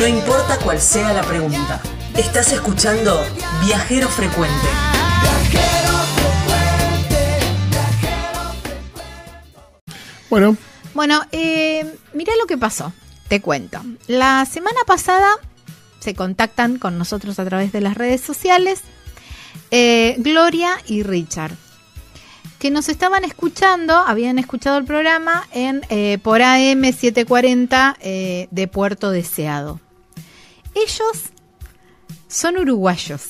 No importa cuál sea la pregunta. Estás escuchando Viajero Frecuente. Bueno, Bueno, eh, mirá lo que pasó. Te cuento. La semana pasada se contactan con nosotros a través de las redes sociales eh, Gloria y Richard, que nos estaban escuchando, habían escuchado el programa en eh, por AM 740 eh, de Puerto Deseado. Ellos son uruguayos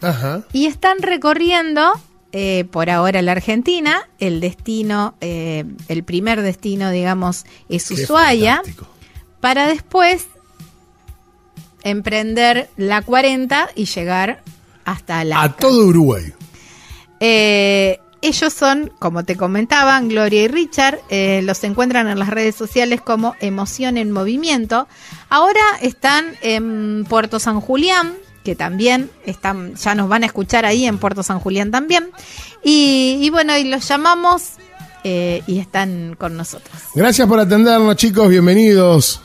ajá. y están recorriendo eh, por ahora la Argentina. El destino, eh, el primer destino, digamos, es Qué Ushuaia, fantástico. para después emprender la 40 y llegar hasta la. A todo Uruguay. Eh, ellos son, como te comentaban, Gloria y Richard, eh, los encuentran en las redes sociales como Emoción en Movimiento. Ahora están en Puerto San Julián, que también están, ya nos van a escuchar ahí en Puerto San Julián también. Y, bueno, y los llamamos eh, y están con nosotros. Gracias por atendernos, chicos. Bienvenidos.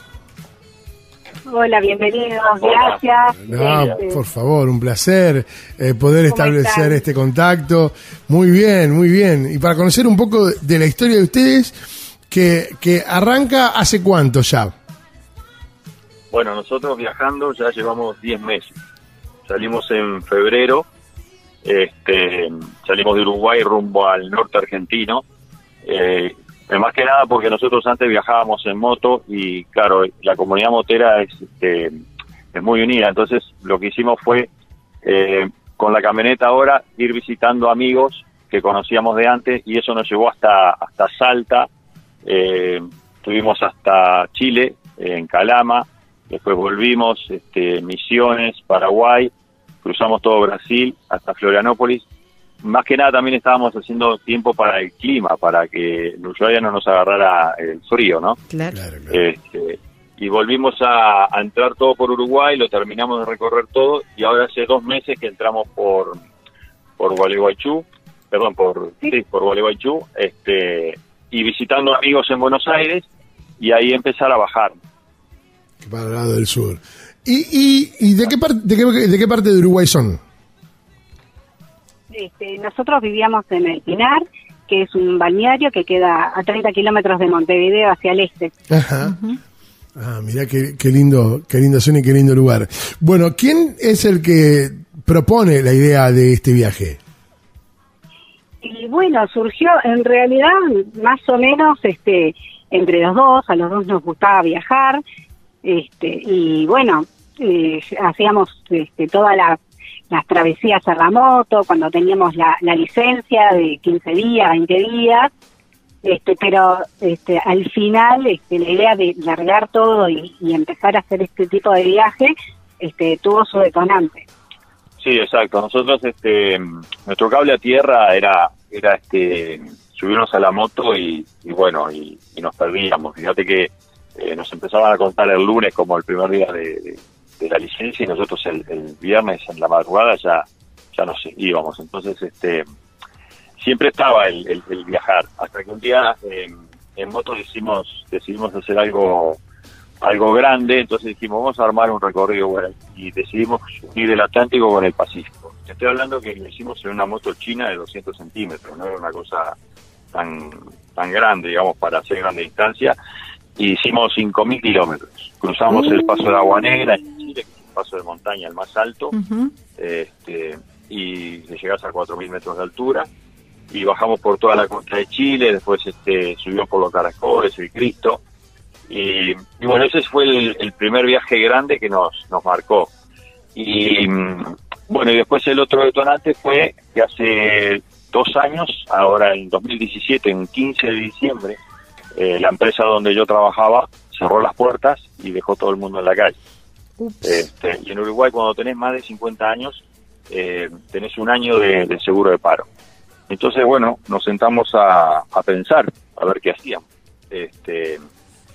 Hola, bienvenidos, gracias. No, Este, por favor, un placer eh, poder ¿Cómo establecer están? este contacto. Muy bien, muy bien. Y para conocer un poco de la historia de ustedes, que, que arranca hace cuánto ya. Bueno, nosotros viajando ya llevamos 10 meses. Salimos en febrero, este, salimos de Uruguay rumbo al norte argentino. Eh, más que nada porque nosotros antes viajábamos en moto y claro, la comunidad motera es, este, es muy unida. Entonces lo que hicimos fue eh, con la camioneta ahora ir visitando amigos que conocíamos de antes y eso nos llevó hasta, hasta Salta, eh, estuvimos hasta Chile, eh, en Calama, después volvimos, este, Misiones, Paraguay, cruzamos todo Brasil hasta Florianópolis. Más que nada también estábamos haciendo tiempo para el clima, para que en Ushuaia no nos agarrara el frío, ¿no? Claro. Claro, claro. Este, y volvimos a, a entrar todo por Uruguay, lo terminamos de recorrer todo y ahora hace dos meses que entramos por por Gualeguaychú, perdón, por Sí. sí, por Gualeguaychú, este y visitando amigos en Buenos Aires y ahí empezar a bajar. Para el lado del sur. ¿Y, y, y de, qué parte, de, qué, de qué parte de Uruguay son? Este, nosotros vivíamos en El Pinar, que es un balneario que queda a 30 kilómetros de Montevideo hacia el este. Ajá. Ah, mira qué, qué lindo, qué lindo zona y qué lindo lugar. Bueno, ¿quién es el que propone la idea de este viaje? Y bueno, surgió en realidad más o menos este entre los dos, a los dos nos gustaba viajar, este y bueno, eh, hacíamos este, todas la- las travesías a la moto, cuando teníamos la, la licencia de 15 días, 20 días, este pero este al final este, la idea de largar todo y, empezar a hacer este tipo de viaje este tuvo su detonante. Sí, exacto. Nosotros, este, nuestro cable a tierra era, era este, subirnos a la moto y, bueno, y, nos perdíamos. Fíjate que eh, nos empezaban a contar el lunes como el primer día de- de la licencia y nosotros el, el viernes en la madrugada ya, ya nos íbamos. Entonces, este, siempre estaba el, el- el viajar. Hasta que un día eh, en moto decidimos, decidimos hacer algo algo grande, entonces dijimos, vamos a armar un recorrido bueno, y decidimos unir el Atlántico con el Pacífico. Te estoy hablando que lo hicimos en una moto china de 200 centímetros, no era una cosa tan tan grande, digamos, para hacer grande distancia, y hicimos 5.000 kilómetros. Cruzamos el Paso de Agua Negra paso de montaña el más alto, Ujú. este, y le llegás a 4.000 metros de altura, y bajamos por toda la costa de Chile, después este, subimos por los Caracoles, el Cristo, y, y bueno, ese fue el, el primer viaje grande que nos, nos marcó. Y bueno, y después el otro detonante fue que hace dos años, ahora en 2017, en 15 de diciembre, eh, la empresa donde yo trabajaba cerró las puertas y dejó todo el mundo en la calle. Este, y en Uruguay cuando tenés más de 50 años, eh, tenés un año de, seguro de paro. Entonces, bueno, nos sentamos a, a pensar, a ver qué hacíamos. Este,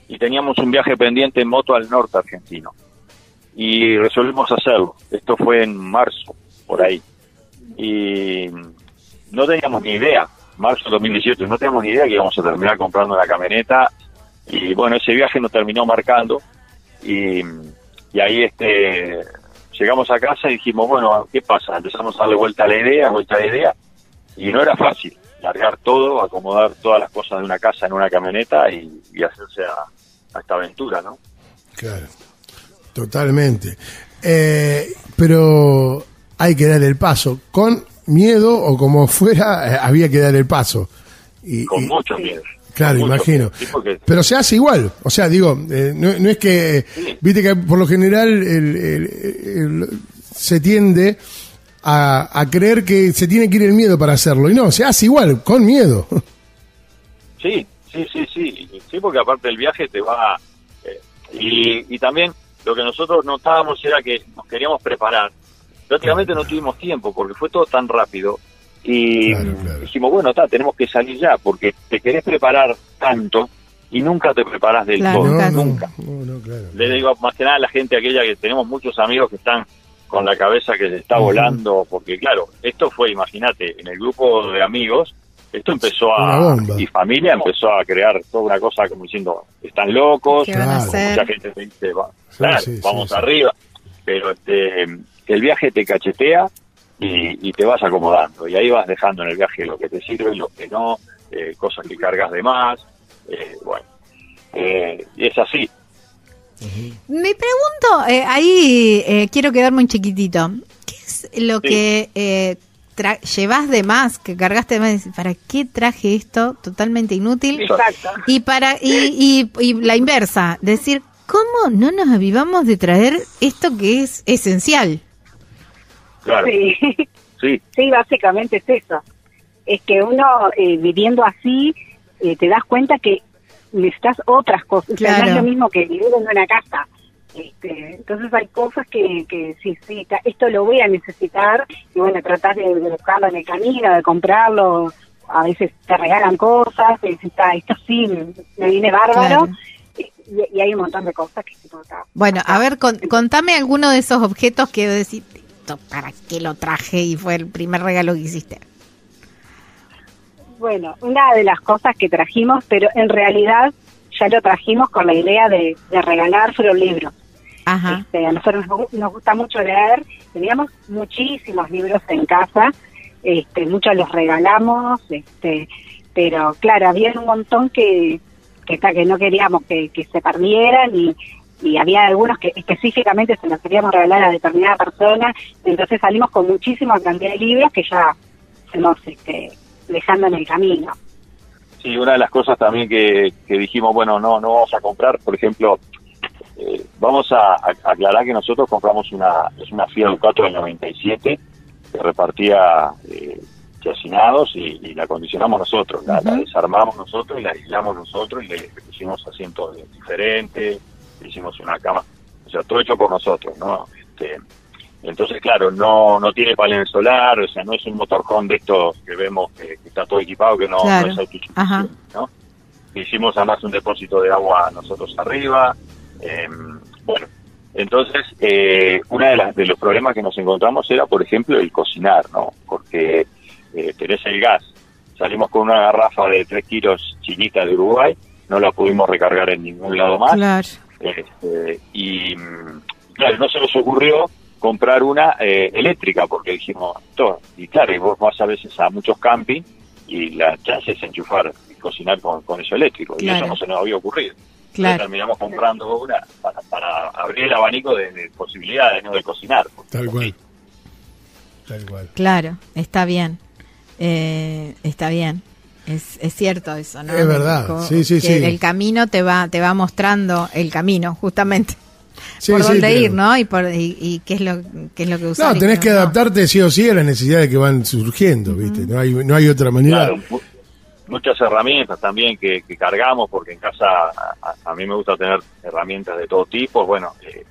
y teníamos un viaje pendiente en moto al norte argentino. Y resolvimos hacerlo. Esto fue en marzo, por ahí. Y no teníamos ni idea, marzo de 2018, no teníamos ni idea que íbamos a terminar comprando una camioneta. Y bueno, ese viaje nos terminó marcando. Y, y ahí este llegamos a casa y dijimos, bueno, ¿qué pasa? Empezamos a darle vuelta a la idea, vuelta a la idea, y no era fácil largar todo, acomodar todas las cosas de una casa en una camioneta y, y hacerse a, a esta aventura, ¿no? Claro, totalmente. Eh, pero hay que dar el paso. Con miedo o como fuera, eh, había que dar el paso. Y, Con y- mucho miedo. Claro, mucho imagino. porque- Pero se hace igual. O sea, digo, eh, no, no es que. Sí. Viste que por lo general el- el- el- se tiende a, a creer que se tiene que ir el miedo para hacerlo. Y no, se hace igual, con miedo. Sí, sí, sí, sí, sí, porque aparte del viaje te va... eh, y, y también lo que nosotros notábamos era que nos queríamos preparar. Prácticamente no tuvimos tiempo porque fue todo tan rápido y Claro, claro. dijimos, bueno, está, tenemos que salir ya porque te querés preparar tanto y nunca te preparas del Claro, todo, nunca. no, nunca. no, no, claro. Le digo más que nada a la gente aquella que tenemos muchos amigos que están con la cabeza que se está volando, porque claro, esto fue, imagínate, en el grupo de amigos, esto empezó a, y familia empezó a crear toda una cosa como diciendo, están locos, ¿Qué van a Claro. hacer? mucha gente te dice, va, Sí, claro, sí, sí, vamos sí. arriba, pero este, el viaje te cachetea y, y te vas acomodando, y ahí vas dejando en el viaje lo que te sirve, lo que no, eh, cosas que cargas de más, eh, bueno, eh, y es así, Me pregunto, eh, ahí eh, quiero quedarme un chiquitito. ¿Qué es lo Sí. que eh, llevas de más, que cargaste de más? ¿Para qué traje esto? Totalmente inútil. Exacto. Y para y, y, y la inversa, decir, ¿cómo no nos avivamos de traer esto que es esencial? Claro, Sí. sí. Sí, básicamente es eso. Es que uno eh, viviendo así eh, te das cuenta que necesitas otras cosas. O sea, no Claro. es lo mismo que vivir en una casa. Este, entonces hay cosas que, que sí, sí, esto lo voy a necesitar y bueno, tratar de, de buscarlo en el camino, de comprarlo. A veces te regalan cosas, y dices, "Ah, esto sí, me viene bárbaro. Claro. Y, y hay un montón de cosas que ta- Bueno, a ver, con- contame alguno de esos objetos que decís, "Esto, ¿para qué lo traje? Y fue el primer regalo que hiciste. Bueno, una de las cosas que trajimos, pero en realidad ya lo trajimos con la idea de, de regalar fueron libros. Ajá. Este, a nosotros nos, gu- nos gusta mucho leer, teníamos muchísimos libros en casa, este, muchos los regalamos, este, pero claro, había un montón que que, que no queríamos que, que se perdieran y, y había algunos que específicamente se los queríamos regalar a determinada persona, entonces salimos con muchísima cantidad de libros que ya fuimos este, dejando en el camino. Sí, una de las cosas también que, que dijimos, bueno, no, no vamos a comprar, por ejemplo, eh, vamos a, a- aclarar que nosotros compramos una, es una Fiat Ducato del 97 que repartía eh, chacinados y, y la acondicionamos nosotros, la, la desarmamos nosotros y la aislamos nosotros y le, pusimos asientos diferentes, hicimos una cama, o sea, todo hecho por nosotros, ¿no? Este, entonces, claro, no no tiene panel solar, o sea, no es un motorhome de estos que vemos que, que está todo equipado, que no, Claro. no es autosuficiente. ¿no? Hicimos además un depósito de agua nosotros arriba. eh, bueno, entonces, eh, uno de, las- de los problemas que nos encontramos era, por ejemplo, el cocinar, ¿no? Porque eh, tenés el gas. Salimos con una garrafa de 3 kilos chinita de Uruguay, no la pudimos recargar en ningún lado más. Claro. Este, y mm, claro, no se nos ocurrió comprar una eh, eléctrica porque dijimos, todo. y claro, y vos vas a veces a muchos camping y la chance es enchufar y cocinar con, con eso eléctrico, y eso no se nos había ocurrido. Entonces Claro. terminamos comprando una para, para abrir el abanico de, de posibilidades, ¿no? De cocinar. Tal cual. Tal cual. Claro, está bien. Eh, está bien. Es, es cierto eso, ¿no? Es verdad, sí, sí, que sí. El camino te va, te va mostrando el camino, justamente. Sí, por sí, dónde ir, ¿no? Y, por, y, y qué es lo, qué es lo que usar. No, tenés que no. adaptarte sí o sí a las necesidades que van surgiendo, ¿viste? No hay, no hay otra manera. Claro, muchas herramientas también que, que cargamos, porque en casa a, a- a mí me gusta tener herramientas de todo tipo. Bueno, eh,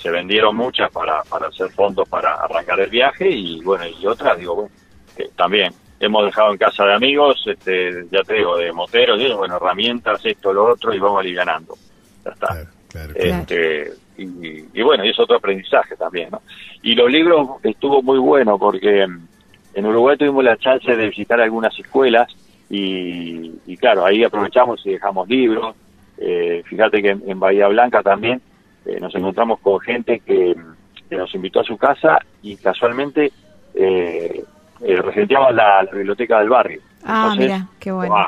se vendieron muchas para, para hacer fondos para arrancar el viaje y bueno, y otras, digo, bueno, eh, también hemos dejado en casa de amigos, este, ya te digo, de moteros, digo, bueno, herramientas, esto, lo otro, y vamos alivianando. Ya está. Claro, claro, claro. Este, y, y bueno, y es otro aprendizaje también, ¿no? Y los libros estuvo muy bueno porque mm, en Uruguay tuvimos la chance de visitar algunas escuelas y, y claro, ahí aprovechamos y dejamos libros. Eh, fíjate que en, en Bahía Blanca también eh, nos encontramos con gente que, que nos invitó a su casa y casualmente eh, eh, regenteaba la, la biblioteca del barrio. Ah, Entonces, mira, qué bueno. ah,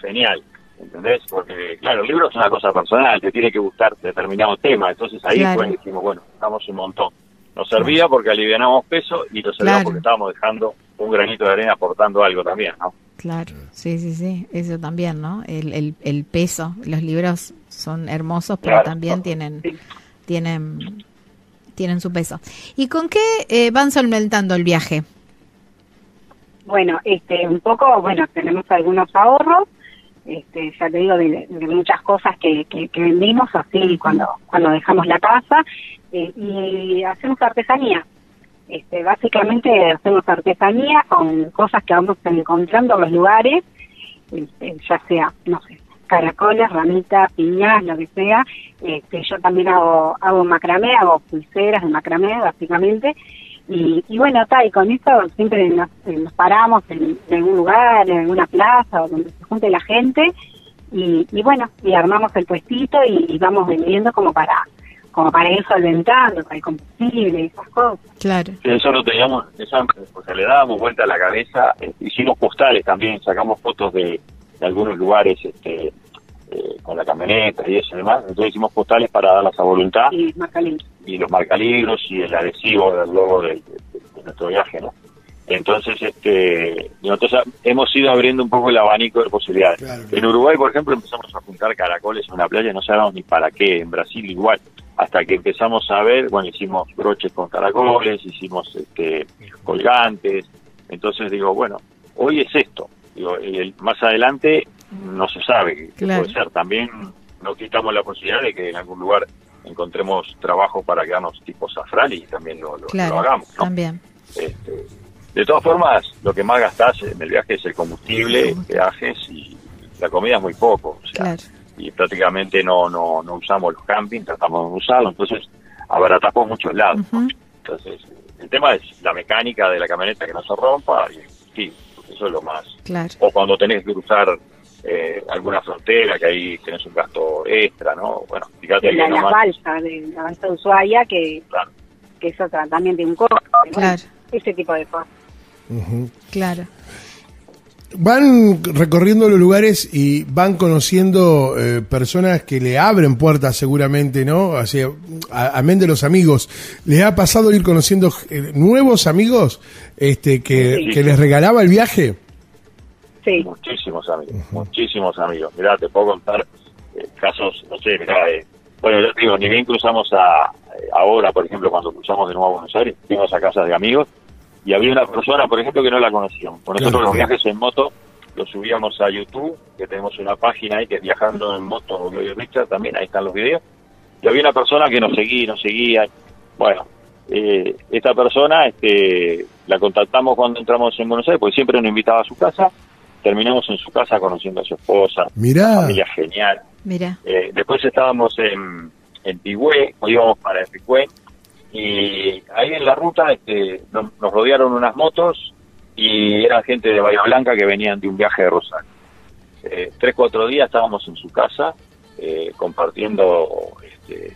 genial, ¿entendés? Porque, claro, el libro es una cosa personal, te tiene que gustar determinado tema, entonces ahí Claro. pues dijimos, bueno, estamos un montón. Nos servía porque alivianamos peso y nos servía Claro. porque estábamos dejando un granito de arena aportando algo también, ¿no? Claro, sí, sí, sí, eso también, ¿no? El, el, el peso, los libros son hermosos, pero Claro. también tienen, Sí. tienen, tienen su peso. ¿Y con qué eh, van solventando el viaje? Bueno, este, un poco, bueno, tenemos algunos ahorros, este, ya te digo, de, muchas cosas que, que, que vendimos así cuando, cuando dejamos la casa, eh, y hacemos artesanía. Este, básicamente hacemos artesanía con cosas que vamos encontrando en los lugares, este, ya sea, no sé, caracoles, ramitas, piñas, lo que sea. Este, yo también hago, hago macramé, hago pulseras de macramé, básicamente. Y, y bueno, está, y con eso siempre nos, eh, nos paramos en, en algún lugar, en alguna plaza, o donde se junte la gente, y, y bueno, y armamos el puestito y, y vamos vendiendo como para como para ir solventando, para el combustible y esas cosas. Claro, Sí, Eso lo teníamos, eso, o sea, le dábamos vuelta a la cabeza, eh, hicimos postales también, sacamos fotos de, de algunos lugares este, eh, con la camioneta y eso y demás, entonces hicimos postales para darlas a voluntad Y más caliente. Y los marcalibros y el adhesivo del logo de, de- de nuestro viaje, ¿no? Entonces, este, nosotros hemos ido abriendo un poco el abanico de posibilidades. Claro, En. Uruguay, por ejemplo, empezamos a juntar caracoles en una playa, no sabíamos ni para qué, en Brasil igual, hasta que empezamos a ver, bueno, hicimos broches con caracoles, hicimos este, colgantes, entonces digo, bueno, hoy es esto, digo, y el- más adelante no se sabe qué qué Claro. puede ser, también no quitamos la posibilidad de que en algún lugar encontremos trabajo para quedarnos tipo safral y también lo, lo- claro, lo hagamos, ¿no? también. Este, de todas formas, lo que más gastás en el viaje es el combustible, peajes y la comida es muy poco. O sea, Claro. Y prácticamente no, no, no usamos los campings, tratamos de no usarlo, entonces abaratás por muchos lados. Entonces, el tema es la mecánica de la camioneta que no se rompa y sí, eso es lo más. Claro, O cuando tenés que cruzar eh, alguna frontera, que ahí tenés un gasto extra, ¿no? Bueno, fíjate La, que la balsa, de la balsa de Ushuaia, que, claro. que eso tra- también tiene un costo. Claro. ese tipo de cosas. Claro. Van recorriendo los lugares y van conociendo eh, personas que le abren puertas seguramente, ¿no? Así, a- amén de los amigos. ¿Les ha pasado ir conociendo eh, nuevos amigos este, que, Sí. que les regalaba el viaje? Sí, Muchísimos amigos, muchísimos amigos. Mirá, te puedo contar eh, casos, no sé, mirá, eh, bueno, yo te digo, ni bien cruzamos a, eh, ahora, por ejemplo, cuando cruzamos de nuevo a Buenos Aires, fuimos a casas de amigos y había una persona, por ejemplo, que no la conocíamos. Por nosotros Claro, los viajes en moto los subíamos a YouTube, que tenemos una página ahí que es Viajando en Moto Gloria Richard, también ahí están los videos. Y había una persona que nos seguía, nos seguía. Bueno, eh, esta persona este, la contactamos cuando entramos en Buenos Aires, porque siempre nos invitaba a su casa. Terminamos en su casa conociendo a su esposa, Mirá, familia genial. Mira, Eh, después estábamos en, en Pigüé, o íbamos para Pigüé, y ahí en la ruta este, nos, nos rodearon unas motos y eran gente de Bahía Blanca que venían de un viaje de Rosario. Eh, tres, cuatro días estábamos en su casa eh, compartiendo este,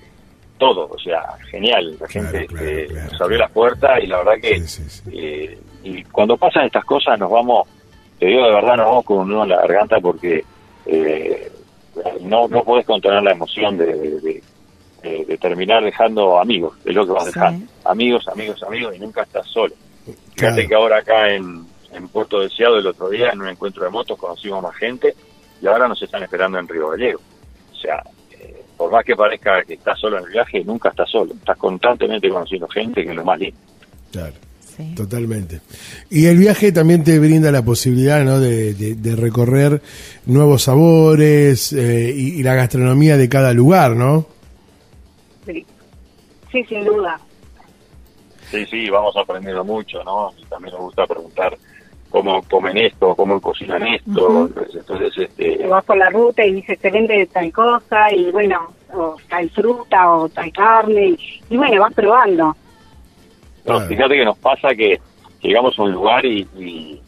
todo, o sea, genial. La Claro, gente claro, este, claro, nos abrió las puertas y la verdad que Sí, sí, sí. eh, y cuando pasan estas cosas nos vamos, te digo de verdad, nos vamos con un nudo en la garganta porque eh, no, no podés contener la emoción de, de- de- de- de terminar dejando amigos, es lo que vas Sí. dejando. Amigos, amigos, amigos, y nunca estás solo. Fíjate Claro. que ahora acá en, en Puerto Deseado el otro día, en un encuentro de motos, conocimos más gente y ahora nos están esperando en Río Gallego. O sea, eh, por más que parezca que estás solo en el viaje, nunca estás solo. Estás constantemente conociendo gente, que es lo más lindo. Claro. Sí. Totalmente. Y el viaje también te brinda la posibilidad ¿no? de, de- de recorrer nuevos sabores eh, y, y la gastronomía de cada lugar, ¿no? sí, sí, sin duda. Sí, sí, vamos aprendiendo mucho, ¿no? Y también nos gusta preguntar cómo comen esto, cómo cocinan esto. Entonces, este, Te vas por la ruta y dices, se vende tal cosa, y bueno, o tal fruta, o tal carne, y, y bueno, vas probando. Claro. fíjate que nos pasa que llegamos a un lugar y, y,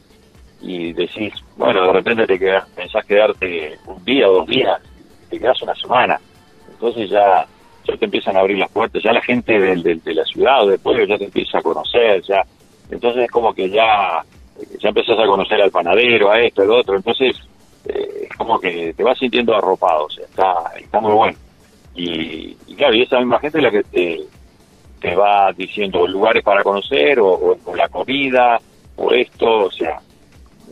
y decís, bueno, de repente te quedas, pensás quedarte un día o dos días, te quedas una semana. Entonces ya ya te empiezan a abrir las puertas, ya la gente del, del- de la ciudad o del pueblo ya te empieza a conocer, ya, entonces es como que ya, ya empezás a conocer al panadero, a esto, al otro, entonces eh, es como que te vas sintiendo arropado, o sea, está, está muy bueno. Y, y claro, y esa misma gente es la que te, te va diciendo lugares para conocer, o, o- o la comida, o esto, o sea,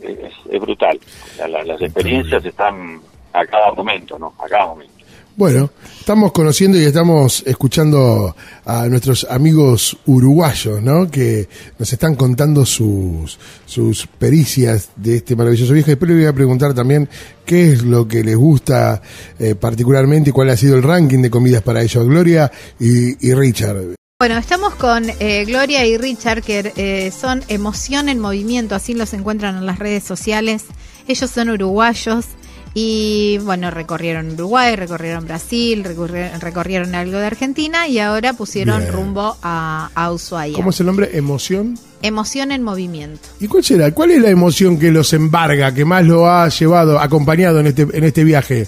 es, es brutal. La- las experiencias están a cada momento, ¿no? A cada momento. Bueno, estamos conociendo y estamos escuchando a nuestros amigos uruguayos, ¿no? Que nos están contando sus, sus pericias de este maravilloso viaje. Después le voy a preguntar también qué es lo que les gusta eh, particularmente y cuál ha sido el ranking de comidas para ellos, Gloria y, y Richard. Bueno, estamos con eh, Gloria y Richard, que eh, son Emoción en Movimiento, así los encuentran en las redes sociales. Ellos son uruguayos y, bueno, recorrieron Uruguay, recorrieron Brasil, recorrieron, recorrieron algo de Argentina y ahora pusieron Bien. rumbo a, a Ushuaia. ¿Cómo es el nombre? ¿Emoción? Emoción en Movimiento. ¿Y cuál será? ¿Cuál es la emoción que los embarga, que más lo ha llevado, acompañado en este, en este viaje?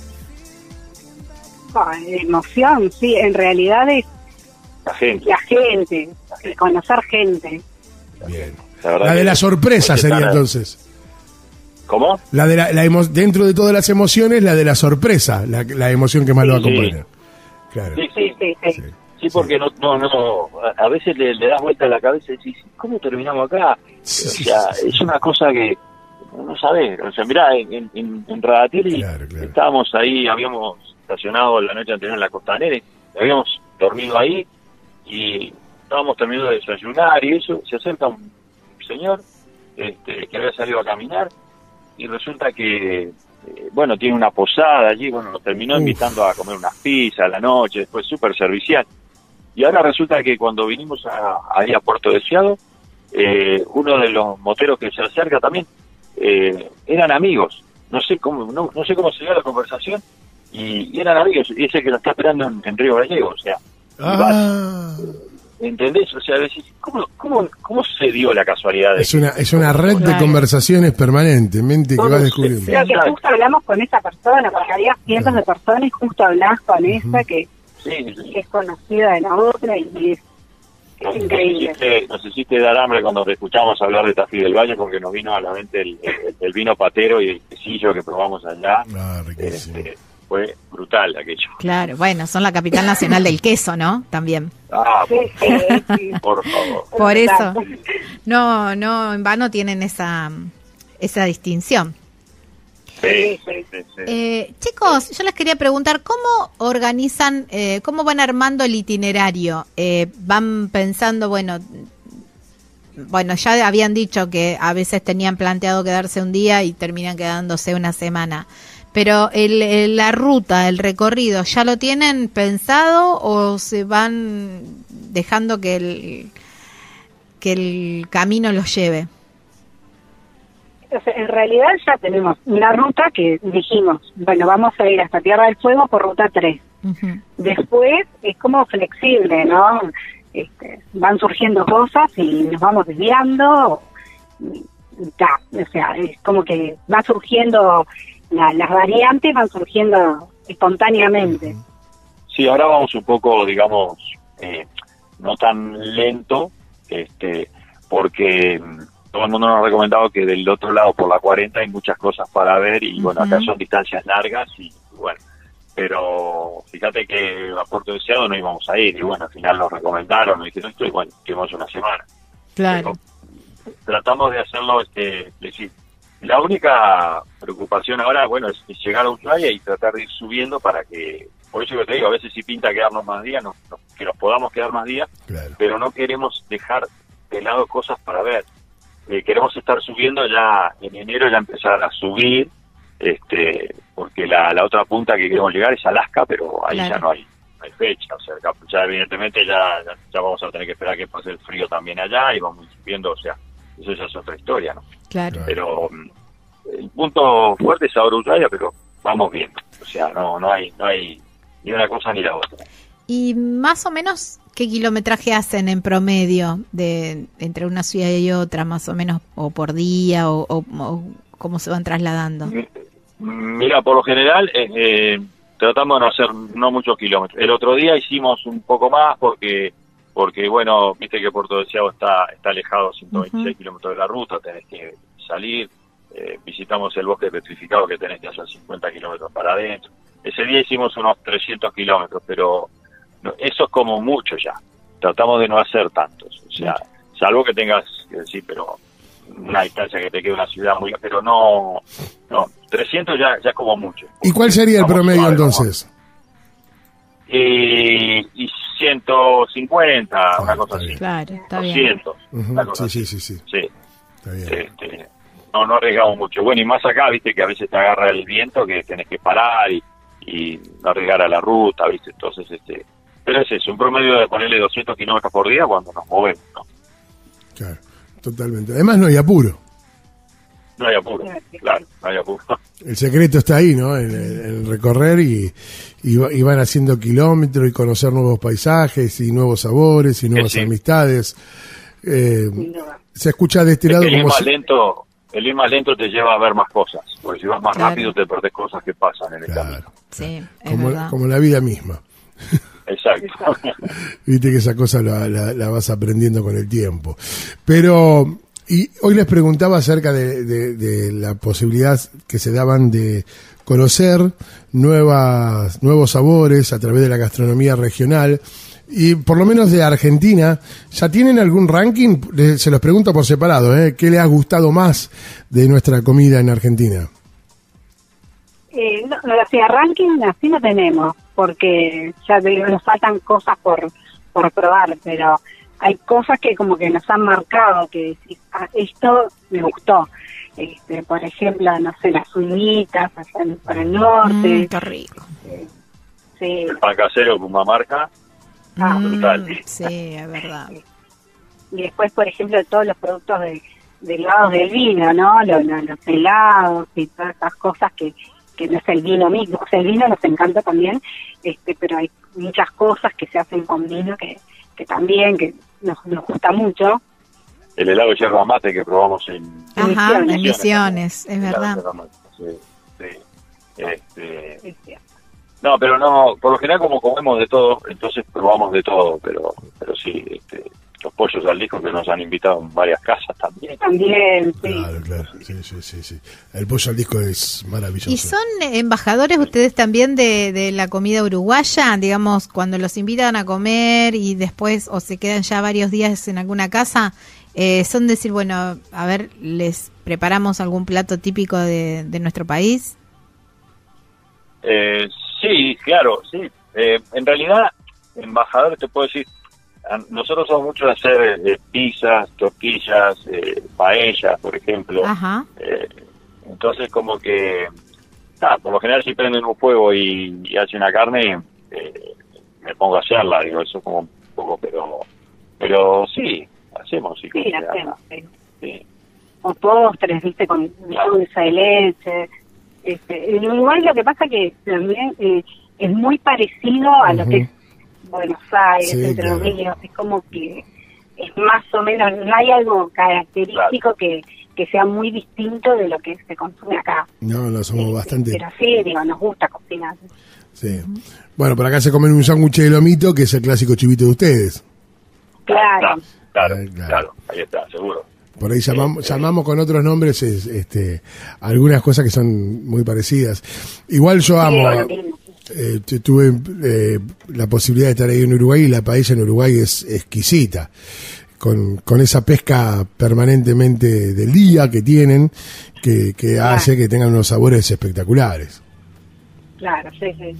Ah, emoción, sí, en realidad es La gente, la gente, conocer gente. Bien. la de que- la sorpresa sería entonces. ¿Cómo? La de la, la emo- dentro de todas las emociones, la de la sorpresa, la, la emoción que más lo Sí. acompaña. Claro. Sí, Sí, sí, sí. Sí. Sí, porque no, no, no, a- veces le, le das vuelta a la cabeza y decís, ¿cómo terminamos acá? Sí, o sí, sea, sí, sí. es una cosa que no sabés. O sea, mirá, en, en, en, en Radatili Claro, claro. estábamos ahí, habíamos estacionado la noche anterior en la costanera, y habíamos dormido ahí y estábamos terminando de desayunar y eso, se acerca un señor este, que había salido a caminar y resulta que, eh, bueno, tiene una posada allí, bueno, nos terminó Uf. invitando a comer unas pizzas a la noche, después súper servicial. Y ahora resulta que cuando vinimos a, ahí a Puerto Deseado, eh, uno de los moteros que se acerca también, eh, eran amigos. No sé cómo, no, no sé cómo se dio la conversación, y, y eran amigos, y ese que lo está esperando en, en Río Gallego, o sea, Ah, ¿entendés? O sea, decís, ¿cómo, cómo, ¿cómo se dio la casualidad de es una, es una red de conversaciones permanentemente que vas descubriendo. Creo que justo hablamos con esa persona, porque había cientos de personas justo hablás con esa que, Sí, sí. que es conocida de la otra y es, es Nos increíble. hiciste, nos hiciste dar hambre cuando te escuchamos hablar de Tafí del Valle porque nos vino a la mente el, el- el vino patero y el quesillo que probamos allá. Ah, riquísimo. Este, fue brutal aquello. Claro, bueno, son la capital nacional del queso, ¿no? También. Ah, sí, sí. por favor. Por eso. No, no, en vano tienen esa, esa distinción. Sí, sí, sí, sí. Eh, chicos, yo les quería preguntar, ¿cómo organizan, eh, cómo van armando el itinerario? Eh, ¿Van pensando, bueno, bueno, ya habían dicho que a veces tenían planteado quedarse un día y terminan quedándose una semana, pero el, el- la ruta, el recorrido, ¿ya lo tienen pensado o se van dejando que el, que el camino los lleve? En realidad ya tenemos una ruta que dijimos, bueno, vamos a ir hasta Tierra del Fuego por ruta 3. Ujú. Después es como flexible, ¿no? Este, van surgiendo cosas y nos vamos desviando. y- y ta. O sea, es como que va surgiendo, la- las variantes van surgiendo espontáneamente. Sí, ahora vamos un poco, digamos, eh, no tan lento, este, porque mm, todo el mundo nos ha recomendado que del otro lado, por la 40, hay muchas cosas para ver y bueno, acá son distancias largas y bueno, pero fíjate que a Puerto Deseado no íbamos a ir y bueno, al final nos recomendaron, nos dijeron esto y bueno, tuvimos una semana. Claro. Pero tratamos de hacerlo este decir, la única preocupación ahora bueno es, es llegar a Ushuaia y tratar de ir subiendo para que por eso que te digo a veces si pinta quedarnos más días no, no- que nos podamos quedar más días Claro. pero no queremos dejar de lado cosas para ver Eh, queremos estar subiendo ya en enero ya empezar a subir este porque la, la otra punta que queremos llegar es Alaska pero ahí Claro. ya no hay no hay fecha o sea ya evidentemente ya, ya ya vamos a tener que esperar que pase el frío también allá y vamos subiendo o sea eso ya es otra historia no Claro. pero mm, el punto fuerte es ahora Ushuaia pero vamos bien o sea no no hay no hay ni una cosa ni la otra ¿Y más o menos qué kilometraje hacen en promedio de entre una ciudad y otra, más o menos, o por día, o, o- o cómo se van trasladando? Mira, por lo general, eh, eh, tratamos de no hacer no muchos kilómetros. El otro día hicimos un poco más porque, porque bueno, viste que Puerto Deseado está, está alejado 126 kilómetros de la ruta, tenés que salir, eh, visitamos el bosque petrificado que tenés que hacer 50 kilómetros para adentro. Ese día hicimos unos 300 kilómetros, pero no- eso es como mucho ya. Tratamos de no hacer tantos, o sea, salvo que tengas que decir, pero una distancia que te quede una ciudad muy, pero no, no, 300 ya, ya es como mucho. ¿Y cuál sería el promedio entonces? Y, y 150, una Ah, cosa está así. bien. Claro, está bien. 200, Ujú, una cosa Sí, así. sí, sí, sí. Sí, Está bien. este, no, no arriesgamos mucho. Bueno, y más acá, viste, que a veces te agarra el viento, que tenés que parar y, y no arriesgar a la ruta, viste, entonces, este, pero es eso, un promedio de ponerle 200 kilómetros por día cuando nos movemos, ¿no? Claro, totalmente. Además no hay apuro. No hay apuro, claro, no hay apuro. El secreto está ahí, ¿no? En, en- en recorrer y, y, va- y van haciendo kilómetros y conocer nuevos paisajes y nuevos sabores y nuevas sí. amistades. Eh, se escucha de este Es lado que el ir como más si- lento, el ir más lento te lleva a ver más cosas, porque si vas más Claro. rápido te perdés cosas que pasan en el camino. Claro, Sí, es como, verdad. como la vida misma. Exacto. Viste que esa cosa la, la- la vas aprendiendo con el tiempo. Pero, y hoy les preguntaba acerca de, de- la posibilidad que se daban de conocer nuevas, nuevos sabores a través de la gastronomía regional. Y por lo menos de Argentina, ¿ya tienen algún ranking? Le- Se los pregunto por separado, ¿eh? ¿Qué les ha gustado más de nuestra comida en Argentina? Eh, no, así, ranking así no tenemos, porque ya nos faltan cosas por, por probar, pero hay cosas que como que nos han marcado, que decís, ah, esto me gustó. Este, por ejemplo, no sé, las uñitas allá en- para el norte, Mm, qué rico. sí, El pan casero con marca, Ah, Mm, brutal. sí, es verdad. y después, por ejemplo, todos los productos de, derivados del vino, ¿no? Los, los, los helados y todas esas cosas que, que no es el vino mismo. O sea, el vino nos encanta también, este, pero hay muchas cosas que se hacen con vino que, que también que nos, nos gusta mucho. el helado de yerba mate que probamos en, Ajá, en Misiones. Misiones, es verdad. sí, sí. Este, no, pero no, por lo general como comemos de todo, entonces probamos de todo, pero pero sí, este, pollos al disco que nos han invitado en varias casas también. También, sí. Claro, claro. Sí, sí, sí, sí. El pollo al disco es maravilloso. ¿Y son eh, embajadores ustedes también de, de la comida uruguaya? Digamos, cuando los invitan a comer y después o se quedan ya varios días en alguna casa, eh, son decir, bueno, a ver, les preparamos algún plato típico de, de nuestro país. Eh, sí, claro, sí. Eh, en realidad, embajadores te puedo decir, nosotros somos mucho de hacer eh, pizzas, tortillas, eh, paellas, por ejemplo. Ajá. Eh, entonces, como que, nada, por lo general, si prenden un fuego y, y hacen una carne, eh, me pongo a hacerla, digo, eso como un poco, pero, pero sí, hacemos, sí. Sí, hacemos, sí. sí. o postres, viste, con dulce de leche. Este, en Uruguay lo que pasa que también eh, es muy parecido a lo que es Buenos Aires, Sí, Entre claro. Ríos, es como que es más o menos, no hay algo característico que, que sea muy distinto de lo que se consume acá. No, no, somos Este, bastante. Pero sí, digo, nos gusta cocinar. Sí. Bueno, por acá se comen un sándwich de lomito, que es el clásico chivito de ustedes. Claro. Claro, Eh, claro. claro, ahí está, seguro. Por ahí llamamos, llamamos con otros nombres es, este, algunas cosas que son muy parecidas. Igual yo amo, bueno, eh, tu- tuve eh, la posibilidad de estar ahí en Uruguay y la paella en Uruguay es exquisita. Con, con esa pesca permanentemente del día que tienen, que, que hace que tengan unos sabores espectaculares. Claro, sí, sí.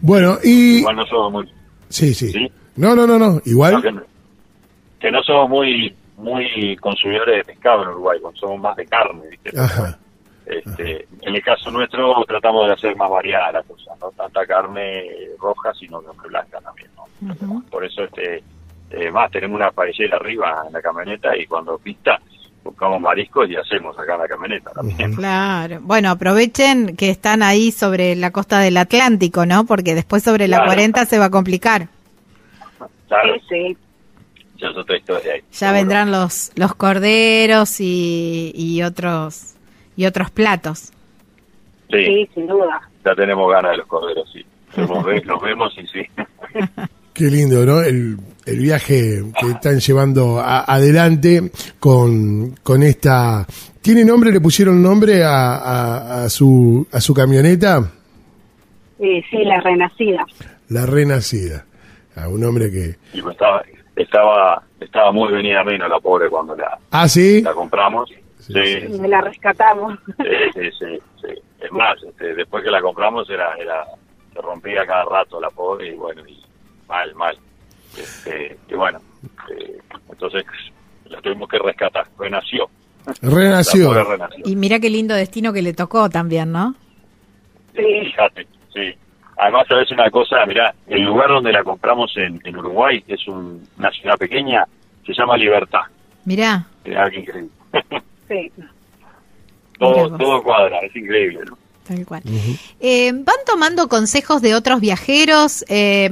Bueno, y... Igual no somos muy, Sí, sí. ¿Sí? No, no, no, no. Igual... no, que, no- que no somos muy muy consumidores de pescado en Uruguay, somos más de carne, ¿viste? Ajá. Este, en el caso nuestro tratamos de hacer más variada la cosa, no tanta carne roja, sino carne blanca también, ¿no? Por eso este eh, más tenemos una paellera arriba en la camioneta y cuando pista buscamos mariscos y hacemos acá en la camioneta también. Claro. Bueno, aprovechen que están ahí sobre la costa del Atlántico, ¿no? Porque después sobre la Claro. 40 se va a complicar. Claro, Sí, sí. ya es otra historia ahí. Ya vendrán los los corderos y, y otros y otros platos. Sí, Sí, sin duda. ya tenemos ganas de los corderos, sí. nos, ve- nos vemos y sí. Qué lindo, ¿no? El, el viaje que están llevando a- adelante con, con esta... ¿Tiene nombre? ¿Le pusieron nombre a, a, a su, a su camioneta? Eh, sí, la renacida. La Renacida. A un hombre que... Y pues estaba, estaba, estaba muy venida menos la pobre cuando la, Ah, sí. la compramos. Sí, sí, Y la rescatamos. sí, sí, sí. Es más, este, después que la compramos era, era, se rompía cada rato la pobre y bueno, y mal, mal. Este, y bueno, eh, entonces la tuvimos que rescatar, renació. Renació. Y mira qué lindo destino que le tocó también, ¿no? Sí. Fíjate, sí. Además, sabes una cosa, mira, el lugar donde la compramos en, en Uruguay es un- una ciudad pequeña, se llama Libertad. Mirá, Mirá qué increíble. Sí. Todo, todo cuadra, es increíble, ¿no? tal cual. Eh, ¿Van tomando consejos de otros viajeros? Eh,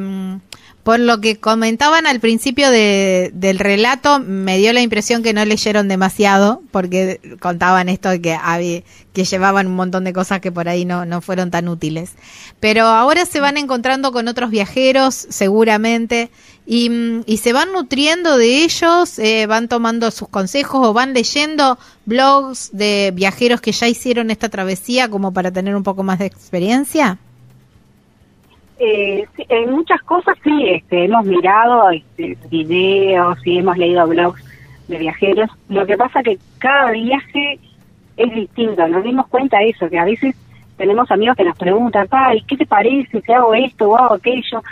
por lo que comentaban al principio de- del relato, me dio la impresión que no leyeron demasiado, porque contaban esto de que, que llevaban un montón de cosas que por ahí no, no fueron tan útiles. Pero ahora se van encontrando con otros viajeros, seguramente, y, y se van nutriendo de ellos, eh, van tomando sus consejos o van leyendo blogs de viajeros que ya hicieron esta travesía como para tener un poco más de experiencia. Eh, sí, en muchas cosas sí, este, hemos mirado este, videos y hemos leído blogs de viajeros. Lo que pasa que cada viaje es distinto. Nos dimos cuenta de eso, que a veces tenemos amigos que nos preguntan, "Ay, ¿qué te parece si hago esto o hago aquello?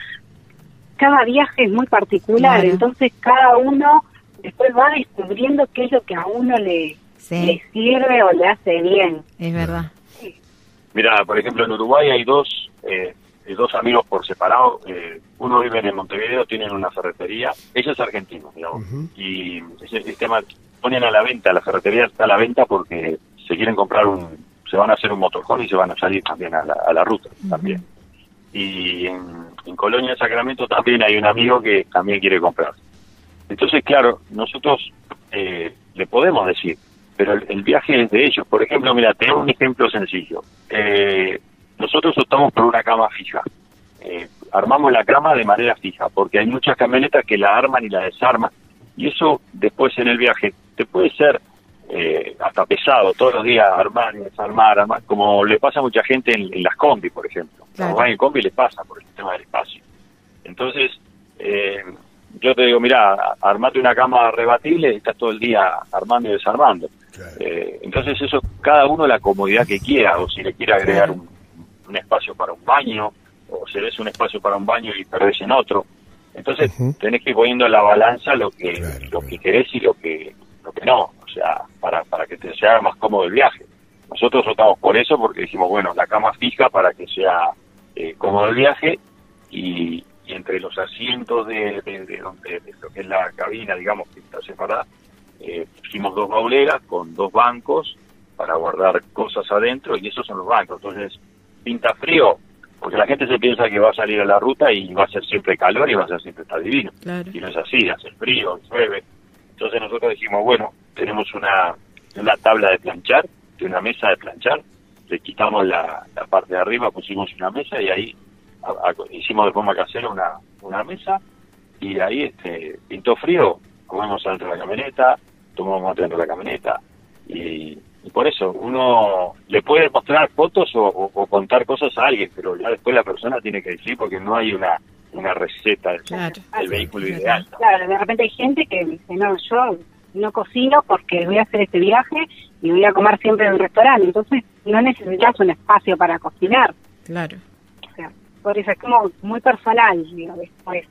Cada viaje es muy particular, Claro. entonces cada uno después va descubriendo qué es lo que a uno le, Sí, le sirve o le hace bien. es verdad. Mira, por ejemplo, en Uruguay hay dos, eh, dos amigos por separado. eh, uno vive en Montevideo, tienen una ferretería. Ella es argentina, digamos. Ujú. Y ese sistema ponen a la venta, la ferretería está a la venta porque se quieren comprar un, se van a hacer un motorhome y se van a salir también a la, a la ruta también. Y en, en Colonia Sacramento también hay un amigo que también quiere comprar. Entonces, claro, nosotros eh, le podemos decir, pero el, el viaje es de ellos. Por ejemplo, mira, te doy un ejemplo sencillo. Eh, nosotros optamos por una cama fija. Eh, armamos la cama de manera fija, porque hay muchas camionetas que la arman y la desarman. Y eso después en el viaje te puede ser eh, hasta pesado, todos los días armar y desarmar, armar, como le pasa a mucha gente en, en las combi, por ejemplo. Claro. Cuando van en combi les pasa por el tema del espacio. Entonces, eh, yo te digo, mira, armate una cama rebatible y estás todo el día armando y desarmando. Claro. Eh, entonces eso, cada uno la comodidad que quiera, o si le quiere agregar un, un espacio para un baño, o ves un espacio para un baño y perdés en otro. Entonces tenés que ir poniendo en la balanza lo que, Claro, lo claro. que querés y lo que, lo que no, o sea, para, para que te se haga más cómodo el viaje. Nosotros optamos por eso porque dijimos, bueno, la cama fija para que sea eh, cómodo el viaje y, y entre los asientos de, de, de donde, de lo que es la cabina, digamos, que está separada, eh, pusimos dos bauleras con dos bancos para guardar cosas adentro y esos son los bancos. Entonces, pinta frío, porque la gente se piensa que va a salir a la ruta y va a ser siempre calor y va a ser siempre estar divino. Claro. Y no es así, hace frío, llueve. Entonces nosotros dijimos, bueno, tenemos una, una tabla de planchar, de una mesa de planchar, le quitamos la, la parte de arriba, pusimos una mesa y ahí a- a- hicimos de forma casera una, una mesa y ahí este pintó frío, comemos adentro de la camioneta, tomamos mate dentro de la camioneta y, y por eso uno le puede mostrar fotos o, o- o contar cosas a alguien, pero ya después la persona tiene que decir porque no hay una, una receta del, Claro. del vehículo Claro. ideal. ¿no? Claro, de repente hay gente que dice, no, yo no cocino porque voy a hacer este viaje y voy a comer siempre en un restaurante, entonces no necesitas un espacio para cocinar. Claro. O sea, por eso es como muy personal, digo, después.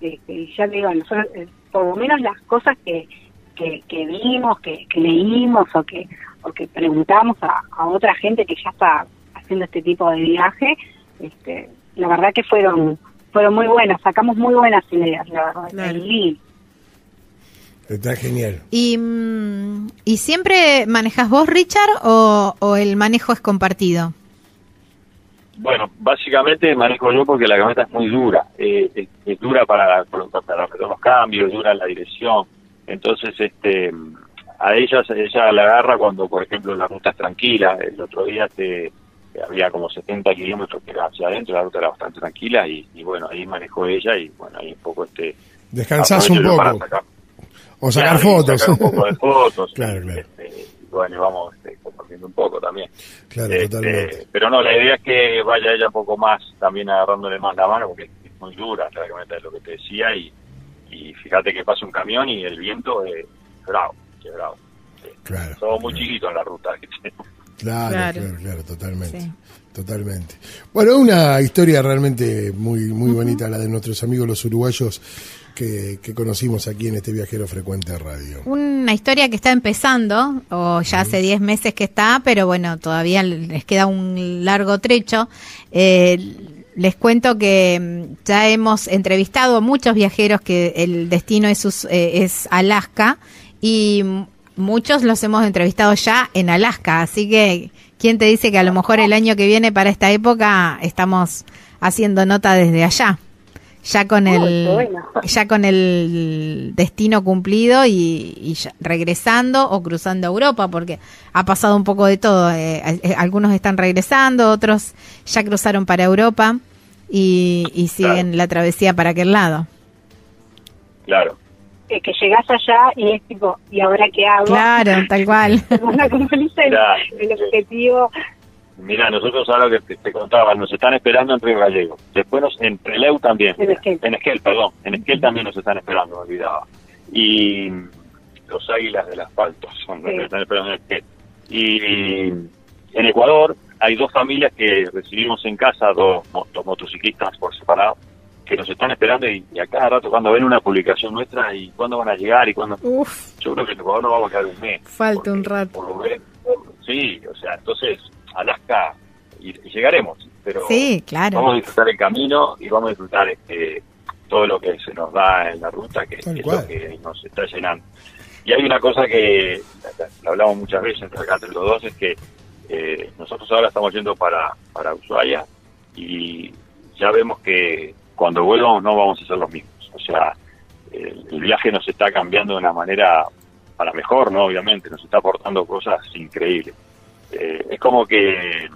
Este, ya te digo, nosotros, eh, por lo menos las cosas que, que, que vimos, que, que leímos o que, o que preguntamos a, a otra gente que ya está haciendo este tipo de viaje, este, la verdad que fueron fueron muy buenas, sacamos muy buenas ideas, la verdad. Claro. Y Está genial. ¿Y, mm, ¿y siempre manejas vos, Richard, o, o el manejo es compartido? Bueno, básicamente manejo yo porque la camioneta es muy dura. eh, es, es dura para, para los cambios, dura la dirección. Entonces, este, a ella, ella la agarra cuando, por ejemplo, la ruta es tranquila. El otro día te, había como 70 kilómetros que era hacia adentro, la ruta era bastante tranquila y, bueno, ahí manejó ella y bueno, ahí un poco este... Descansás un poco. o sacar fotos. un poco de fotos. claro, claro. Este, y bueno, vamos este, compartiendo un poco también. Claro, Este, totalmente. pero no, la idea es que vaya ella un poco más, también agarrándole más la mano, porque es muy dura la camioneta, es lo que te decía, y, y fíjate que pasa un camión y el viento es bravo, que bravo. Sí. Claro. Somos muy chiquitos en la ruta. Claro, Claro. claro, claro, totalmente. Sí. Totalmente. Bueno, una historia realmente muy, muy bonita, la de nuestros amigos los uruguayos que, que conocimos aquí en este viajero frecuente de radio. Una historia que está empezando, o ya hace 10 meses que está, pero bueno, todavía les queda un largo trecho. Eh, les cuento que mm, ya hemos entrevistado a muchos viajeros que el destino es, sus- eh, es Alaska y muchos los hemos entrevistado ya en Alaska, así que ¿quién te dice que a lo mejor el año que viene para esta época estamos haciendo nota desde allá? Ya con el bueno. ya con el destino cumplido y, y ya regresando o cruzando Europa, porque ha pasado un poco de todo. eh, eh, algunos están regresando, otros ya cruzaron para Europa y, y siguen la travesía para aquel lado. Claro. Eh, que llegás allá y es tipo, ¿y ahora qué hago? Claro, tal cual. Una el, el objetivo. Mira, nosotros ahora que te, te contaba, nos están esperando en Río Gallego. Después nos, en Treleu también. En Esquel. En Esquel, perdón. En Esquel también nos están esperando, me olvidaba. Y los águilas del asfalto son los Sí. que están esperando en Esquel. Y en Ecuador hay dos familias que recibimos en casa, dos, dos motociclistas por separado, que nos están esperando y, y a cada rato cuando ven una publicación nuestra y cuándo van a llegar y cuándo... Uf, Yo creo que en Ecuador nos vamos a quedar un mes. Falta un rato. por lo que- sí, o sea, entonces Alaska y, y llegaremos, pero sí, claro. vamos a disfrutar el camino y vamos a disfrutar este todo lo que se nos da en la ruta, que es lo que nos está llenando. Y hay una cosa que la hablamos muchas veces entre acá entre los dos, es que eh, nosotros ahora estamos yendo para, para Ushuaia y ya vemos que cuando vuelvamos no vamos a ser los mismos. O sea, el, viaje nos está cambiando de una manera para mejor, ¿no? Obviamente, nos está aportando cosas increíbles. Eh, es como que,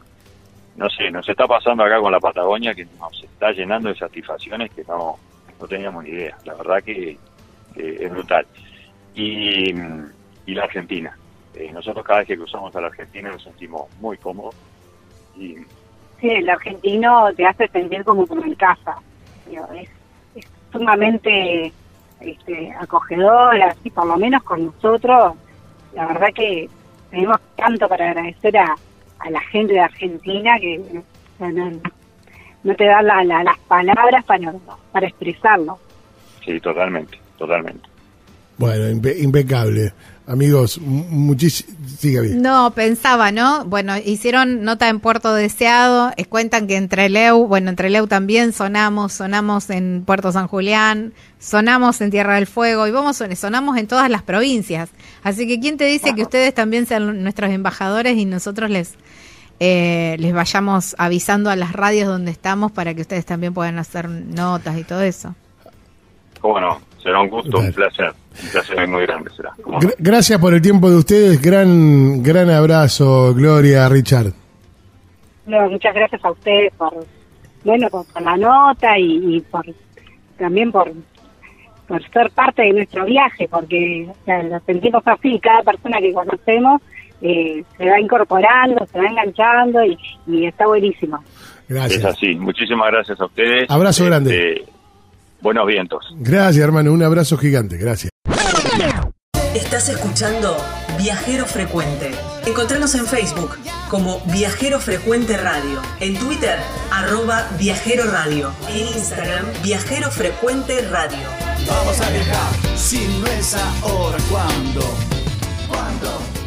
no sé, nos está pasando acá con la Patagonia que nos está llenando de satisfacciones que no, no teníamos ni idea. La verdad que, es brutal. Y, y la Argentina. Eh, nosotros cada vez que cruzamos a la Argentina nos sentimos muy cómodos y Sí, el argentino te hace sentir como en casa. Digo, Es, es sumamente este, acogedor, así por lo menos con nosotros. La verdad que tenemos tanto para agradecer a, a la gente de Argentina que o sea, no, no te dan la- la- las palabras para, para expresarlo. sí, totalmente, totalmente. Bueno, impe- impecable. Amigos, muchísimo. No, pensaba, ¿no? Bueno, hicieron nota en Puerto Deseado, eh, cuentan que en Treleu, bueno, en Treleu también sonamos, sonamos en Puerto San Julián, sonamos en Tierra del Fuego y vamos, sonamos en todas las provincias. Así que, ¿quién te dice que ustedes también sean nuestros embajadores y nosotros les, eh, les vayamos avisando a las radios donde estamos para que ustedes también puedan hacer notas y todo eso? Cómo no, será un gusto, Dale. un placer. Un placer muy grande será. Gra- gracias por el tiempo de ustedes. Gran, gran abrazo, Gloria, Richard. No, muchas gracias a ustedes por, bueno, por, por la nota y, y por también por, por ser parte de nuestro viaje, porque o sea, lo sentimos así, cada persona que conocemos eh, se va incorporando, se va enganchando y, y está buenísimo. Es Gracias. así. Muchísimas gracias a ustedes. Abrazo grande. Este, buenos vientos. Gracias, hermano. Un abrazo gigante. Gracias. Estás escuchando Viajero Frecuente. Encontranos en Facebook como Viajero Frecuente Radio, en Twitter arroba Viajero Radio, en Instagram Viajero Frecuente Radio. Vamos a viajar, si no es ahora, ¿cuándo? ¿Cuándo?